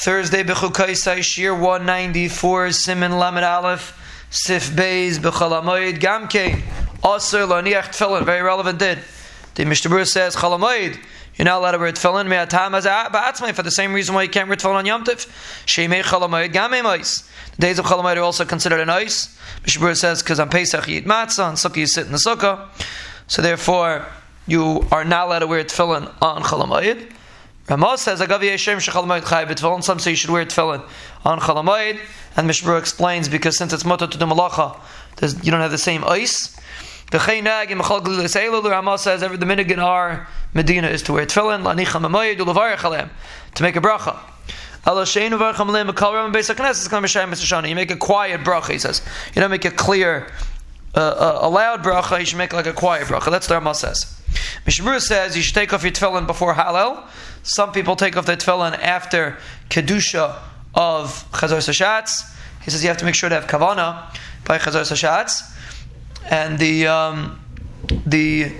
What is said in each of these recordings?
Thursday Bechukaisai Shir 194 Siman Lamed Aleph Sif Beis Bechalamoid Gamke Aser Laniach Tefillin very relevant did the Mishnah says Chalamoid you're not allowed to wear tefillin me'atam as ba'atzmai for the same reason why you can't wear tefillin on Yom Tiv. Shemei chalamayid gamei mais. The days of chalamayid are also considered an ice. Mishabur says because on Pesach you eat matzah, on Sukkah you sit in the Sukkah. So therefore you are not allowed to wear tefillin on chalamayid. Ramos says, Agav Yeshem Shechalamayit Chai B'Tefillin. Some say you should wear tefillin on Chalamayit. And Mishbur explains because since it's mutter to do malacha, you don't have the same ice. The Chaynag and Mechal Galilas Eilu, Ramos says, every the minhag in our Medina is to wear tefillin, Lanicha Mamayid, Ulavarech Alem, to make a bracha. You make a quiet bracha, he says. You don't make a clear, uh, uh, a loud bracha, you should make like a quiet bracha. That's what Ramos says. Mishabur says you should take off your tefillin before Hallel. Some people take off their tefillin after kedusha of chazar sashatz. He says you have to make sure to have kavana by chazar sashatz. And the um, the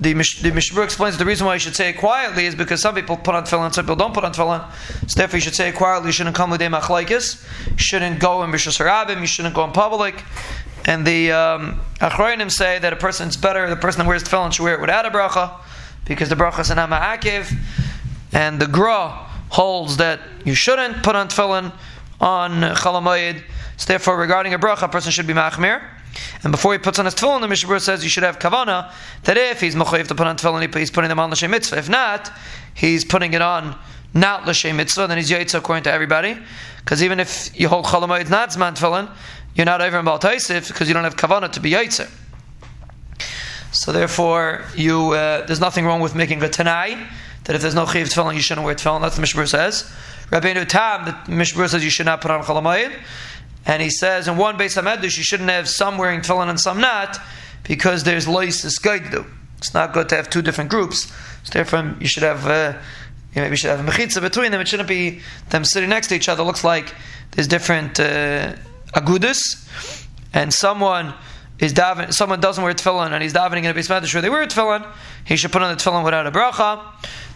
the, the Mishabur explains the reason why you should say it quietly is because some people put on tefillin, some people don't put on tefillin. So therefore, you should say it quietly. You shouldn't come with a machlaikis. You shouldn't go in bishus harabim. You shouldn't go in public. And the um, Achroinim say that a person's better, the person that wears tefillin should wear it without a bracha, because the bracha is an ma'akiv. And the Gra holds that you shouldn't put on tefillin on chalamayid. So therefore, regarding a bracha, a person should be machmir. And before he puts on his tefillin, the Mishabur says you should have kavana that if he's mechayiv to put on tefillin, he's putting them on l'shem mitzvah. If not, he's putting it on not l'shem mitzvah. Then he's yaitza according to everybody. Because even if you hold chalamayid not zman tefillin, you're not over in Baal because you don't have kavana to be yaitzer. So therefore, you uh, there's nothing wrong with making a tanai that if there's no chiv tefillin, you shouldn't wear tefillin. That's the Mishbur says. Rabbeinu Tam, the Mishbur says you should not put on chalamayid. And he says in one base Hamedush, you shouldn't have some wearing tefillin and some not, because there's loisis gaiddu. It's not good to have two different groups. So therefore, you should have. Uh, you maybe should have a mechitza between them. It shouldn't be them sitting next to each other. It looks like there's different. Uh, agudis, and someone is davening, someone doesn't wear tefillin and he's davening in a base medrash where they wear tefillin, he should put on the tefillin without a bracha.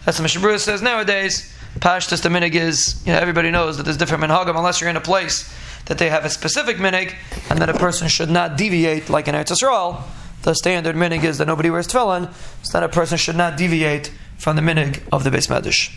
That's what Mishabura says nowadays. Pashtus the minig is, you know, everybody knows that there's different minhagim unless you're in a place that they have a specific minig, and that a person should not deviate like in Eretz Yisrael. The standard minig is that nobody wears tefillin, so that a person should not deviate from the minig of the base medrash.